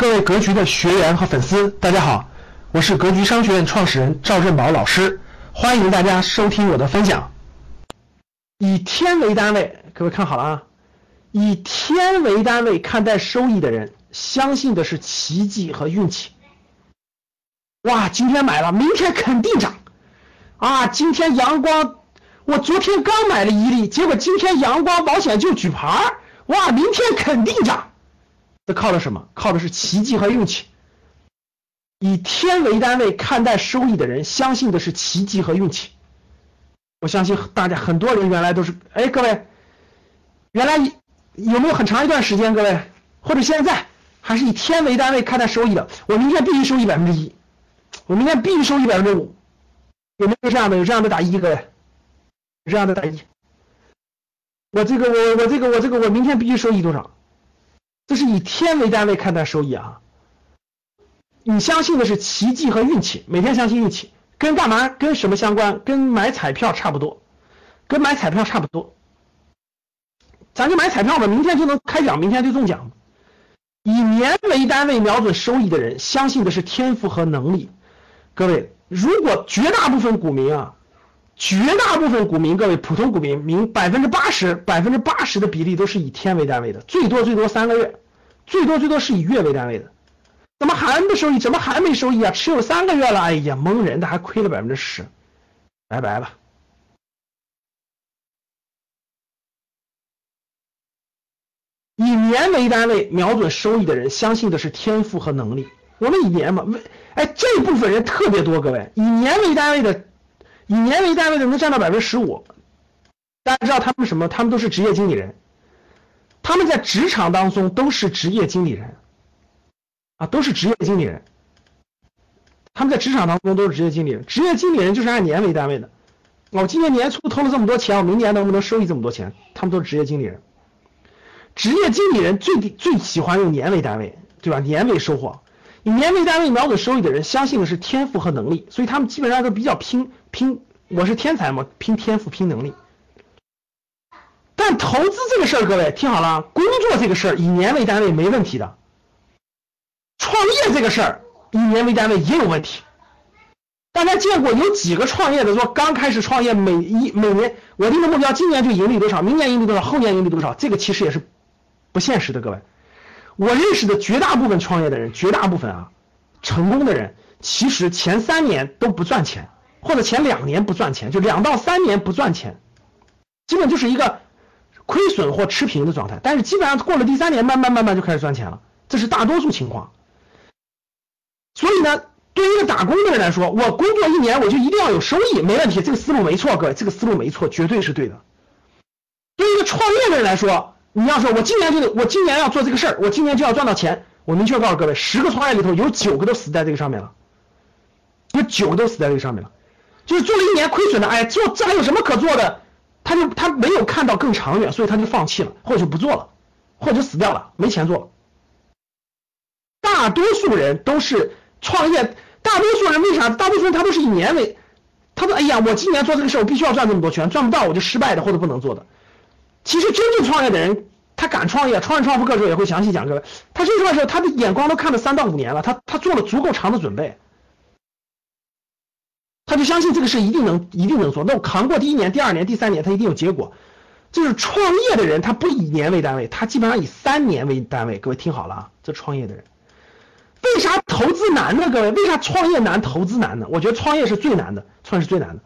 各位格局的学员和粉丝，大家好，我是格局商学院创始人赵振宝老师，欢迎大家收听我的分享。以天为单位，各位看好了啊！以天为单位看待收益的人，相信的是奇迹和运气。哇，今天买了，明天肯定涨啊！今天阳光，我昨天刚买了一粒，结果今天阳光保险就举牌哇，明天肯定涨。这靠的什么？靠的是奇迹和运气。以天为单位看待收益的人，相信的是奇迹和运气。我相信大家很多人原来都是，哎，各位，原来有没有很长一段时间，各位或者现在还是以天为单位看待收益的？我明天必须收益百分之一，我明天必须收益百分之五，有没有这样的？有这样的打一，各位，有这样的打一。我这个我我这个我这个我明天必须收益多少？这是以天为单位看待收益啊！你相信的是奇迹和运气，每天相信运气，跟干嘛？跟什么相关？跟买彩票差不多，跟买彩票差不多。咱就买彩票吧，明天就能开奖，明天就中奖。以年为单位瞄准收益的人，相信的是天赋和能力。各位，如果绝大部分股民啊。绝大部分股民，各位普通股民，明百分之八十，百分之八十的比例都是以天为单位的，最多最多三个月，最多最多是以月为单位的。怎么还不收益？怎么还没收益啊？持有三个月了，哎呀，蒙人的，还亏了百分之十，拜拜了。以年为单位瞄准收益的人，相信的是天赋和能力。我们以年嘛，哎，这部分人特别多，各位以年为单位的。以年为单位的能占到百分之十五，大家知道他们什么？他们都是职业经理人，他们在职场当中都是职业经理人，啊，都是职业经理人。他们在职场当中都是职业经理人，职业经理人就是按年为单位的。我今年年初投了这么多钱，我明年能不能收益这么多钱？他们都是职业经理人，职业经理人最最喜欢用年为单位，对吧？年为收获。以年为单位瞄准收益的人，相信的是天赋和能力，所以他们基本上都比较拼拼。我是天才嘛，拼天赋，拼能力。但投资这个事儿，各位听好了，工作这个事儿以年为单位没问题的。创业这个事儿以年为单位也有问题。大家见过有几个创业的说刚开始创业，每一每年我定的目标，今年就盈利多少，明年盈利多少，后年盈利多少？这个其实也是不现实的，各位。我认识的绝大部分创业的人，绝大部分啊，成功的人，其实前三年都不赚钱，或者前两年不赚钱，就两到三年不赚钱，基本就是一个亏损或持平的状态。但是基本上过了第三年，慢慢慢慢就开始赚钱了，这是大多数情况。所以呢，对于一个打工的人来说，我工作一年我就一定要有收益，没问题，这个思路没错，各位，这个思路没错，绝对是对的。对于一个创业的人来说，你要说，我今年就得，我今年要做这个事儿，我今年就要赚到钱。我明确告诉各位，十个创业里头有九个都死在这个上面了，有九个都死在这个上面了。就是做了一年亏损的，哎，做这还有什么可做的？他就他没有看到更长远，所以他就放弃了，或者就不做了，或者死掉了，没钱做了。大多数人都是创业，大多数人为啥？大多数人他都是以年为，他说，哎呀，我今年做这个事儿，我必须要赚这么多钱，赚不到我就失败的或者不能做的。其实真正创业的人，他敢创业，创业创富课的时候也会详细讲各位。他真正的时候，他的眼光都看了三到五年了，他他做了足够长的准备，他就相信这个事一定能一定能做。那我扛过第一年、第二年、第三年，他一定有结果。就是创业的人，他不以年为单位，他基本上以三年为单位。各位听好了啊，这创业的人，为啥投资难呢？各位，为啥创业难、投资难呢？我觉得创业是最难的，创业是最难的。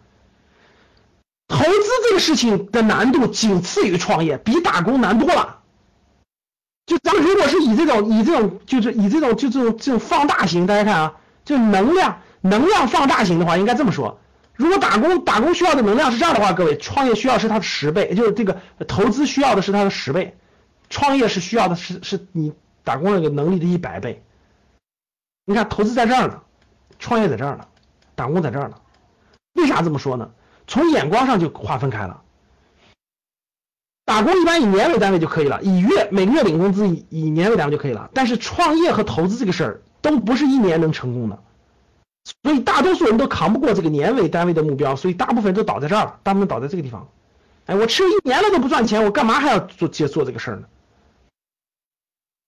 投资这个事情的难度仅次于创业，比打工难多了。就咱们如果是以这种以这种就是以这种就这种这种放大型，大家看啊，就能量能量放大型的话，应该这么说：如果打工打工需要的能量是这样的话，各位创业需要是它的十倍，就是这个投资需要的是它的十倍，创业是需要的是是你打工那个能力的一百倍。你看投资在这儿呢，创业在这儿呢，打工在这儿呢，为啥这么说呢？从眼光上就划分开了，打工一般以年为单位就可以了，以月每个月领工资以以年为单位就可以了。但是创业和投资这个事儿都不是一年能成功的，所以大多数人都扛不过这个年为单位的目标，所以大部分人都倒在这儿了，大部分倒在这个地方。哎，我持有一年了都不赚钱，我干嘛还要做接做这个事儿呢？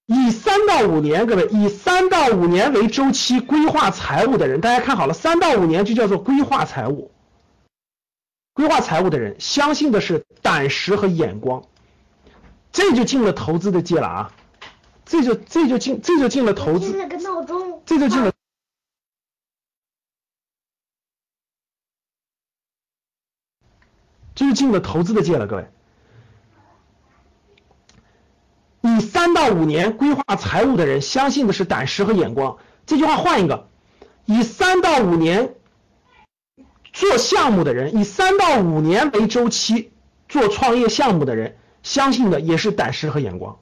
以三到五年，各位以三到五年为周期规划财务的人，大家看好了，三到五年就叫做规划财务。规划财务的人，相信的是胆识和眼光，这就进了投资的界了啊！这就这就进这就进了投资，这就进了，这就进了投资的界了，各位。以三到五年规划财务的人，相信的是胆识和眼光。这句话换一个，以三到五年做项目的人，以三到五年为周期做创业项目的人，相信的也是胆识和眼光。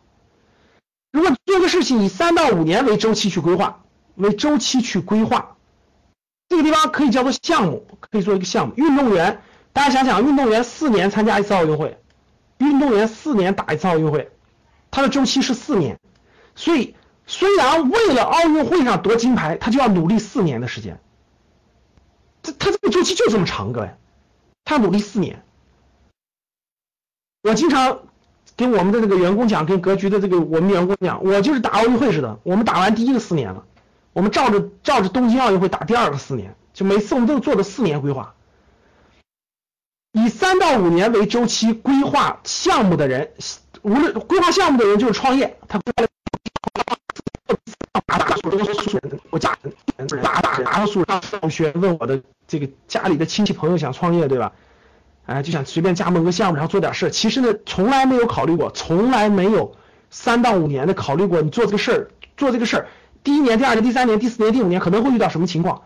如果做个事情以三到五年为周期去规划，为周期去规划，这个地方可以叫做项目，可以做一个项目。运动员，大家想想，运动员四年参加一次奥运会，运动员四年打一次奥运会。他的周期是四年，所以虽然为了奥运会上夺金牌，他就要努力四年的时间。他他这个周期就这么长，各位，他努力四年。我经常跟我们的这个员工讲，跟格局的这个我们员工讲，我就是打奥运会似的，我们打完第一个四年了，我们照着照着东京奥运会打第二个四年，就每次我们都做的四年规划。以三到五年为周期规划项目的人。无论规划项目的人就是创业，他大大多数人，我家大大多数同学问我的这个家里的亲戚朋友想创业，对吧？哎，就想随便加盟个项目，然后做点事儿。其实呢，从来没有考虑过，从来没有三到五年的考虑过，你做这个事儿，做这个事儿，第一年、第二年、第三年、第四年、第五年可能会遇到什么情况？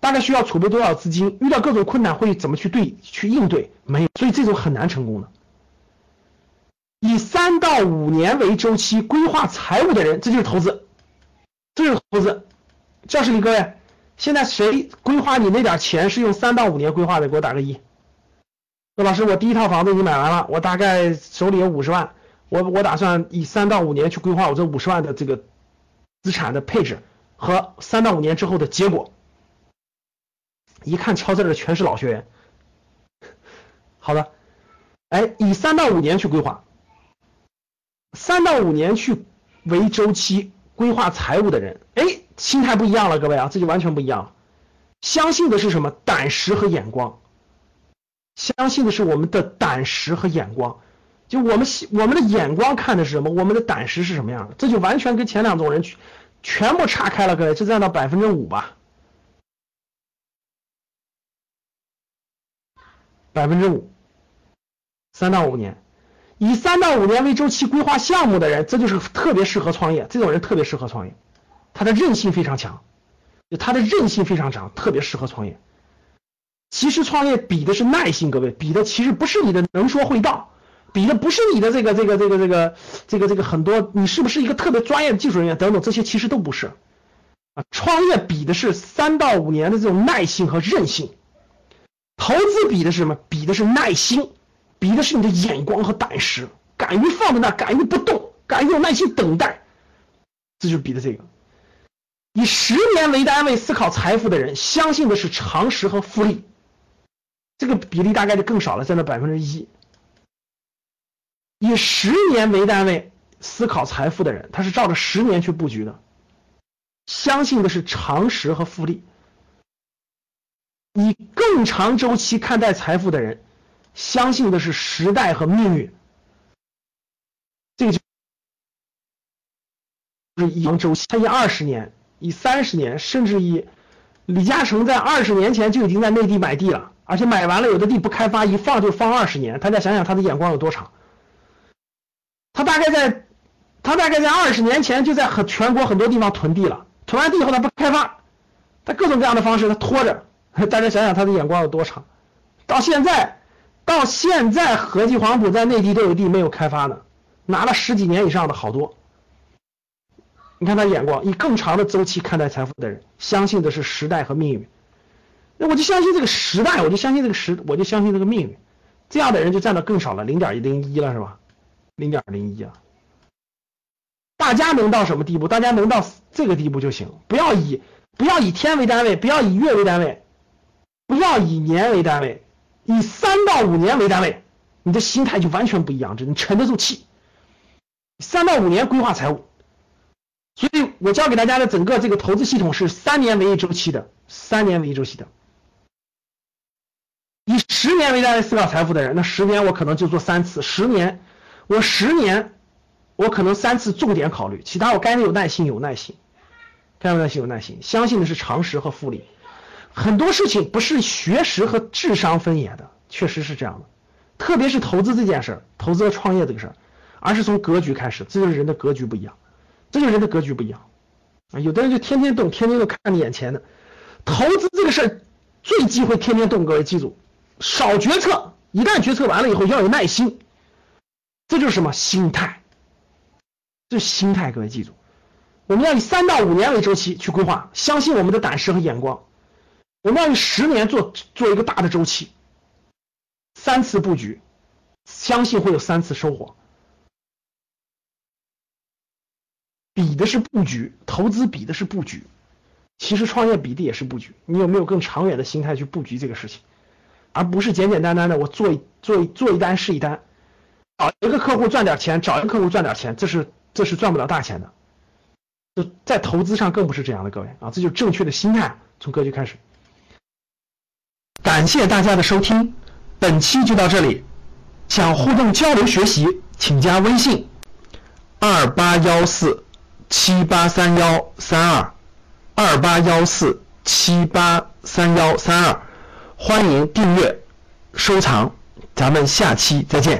大概需要储备多少资金？遇到各种困难会怎么去对去应对？没有，所以这种很难成功的。以三到五年为周期规划财务的人，这就是投资，这就是投资。教室里各位，现在谁规划你那点钱是用三到五年规划的？给我打个一。说老师，我第一套房子已经买完了，我大概手里有五十万，我我打算以三到五年去规划我这五十万的这个资产的配置和三到五年之后的结果。一看敲字的全是老学员。好的，哎，以三到五年去规划。三到五年去为周期规划财务的人，哎，心态不一样了，各位啊，这就完全不一样了。相信的是什么？胆识和眼光。相信的是我们的胆识和眼光。就我们我们的眼光看的是什么？我们的胆识是什么样的？这就完全跟前两种人全全部岔开了，各位，这占到百分之五吧。百分之五，三到五年。以三到五年为周期规划项目的人，这就是特别适合创业。这种人特别适合创业，他的韧性非常强，他的韧性非常强，特别适合创业。其实创业比的是耐心，各位，比的其实不是你的能说会道，比的不是你的这个这个这个这个这个这个很多，你是不是一个特别专业的技术人员等等，这些其实都不是啊。创业比的是三到五年的这种耐性和韧性，投资比的是什么？比的是耐心。比的是你的眼光和胆识，敢于放在那，敢于不动，敢于有耐心等待，这就是比的这个。以十年为单位思考财富的人，相信的是常识和复利，这个比例大概就更少了，占到百分之一。以十年为单位思考财富的人，他是照着十年去布局的，相信的是常识和复利。以更长周期看待财富的人。相信的是时代和命运，这个就是以周期，他以二十年、以三十年，甚至以李嘉诚在二十年前就已经在内地买地了，而且买完了有的地不开发，一放就放二十年。大家想想他的眼光有多长？他大概在，他大概在二十年前就在很全国很多地方囤地了，囤完地以后他不开发，他各种各样的方式他拖着。大家想想他的眼光有多长？到现在。到现在，合计黄埔在内地都有地没有开发呢，拿了十几年以上的好多。你看他眼光，以更长的周期看待财富的人，相信的是时代和命运。那我就相信这个时代，我就相信这个时，我就相信这个命运。这样的人就占的更少了，零点零一了，是吧？零点零一啊。大家能到什么地步？大家能到这个地步就行，不要以不要以天为单位，不要以月为单位，以年为单位。以三到五年为单位，你的心态就完全不一样，这你沉得住气。三到五年规划财务，所以我教给大家的整个这个投资系统是三年为一周期的，三年为一周期的。以十年为单位思考财富的人，那十年我可能就做三次，十年我十年我可能三次重点考虑，其他我该有耐心有耐心，该有耐心有耐心，相信的是常识和复利。很多事情不是学识和智商分野的，确实是这样的。特别是投资这件事儿，投资和创业这个事儿，而是从格局开始，这就是人的格局不一样，这就是人的格局不一样啊。有的人就天天动，天天都看你眼前的，投资这个事儿最忌讳天天动，各位记住。少决策，一旦决策完了以后要有耐心，这就是什么心态？这是心态，各位记住，我们要以三到五年为周期去规划，相信我们的胆识和眼光。我们要以十年做做一个大的周期，三次布局，相信会有三次收获。比的是布局，投资比的是布局，其实创业比的也是布局。你有没有更长远的心态去布局这个事情？而不是简简单单的我做一做一做一单是一单，找一个客户赚点钱，找一个客户赚点钱，这是这是赚不了大钱的。就在投资上更不是这样的，各位啊，这就是正确的心态。从格局开始，感谢大家的收听，本期就到这里。想互动交流学习，请加微信二八幺四七八三幺三二二八幺四七八三幺三二。欢迎订阅、收藏，咱们下期再见。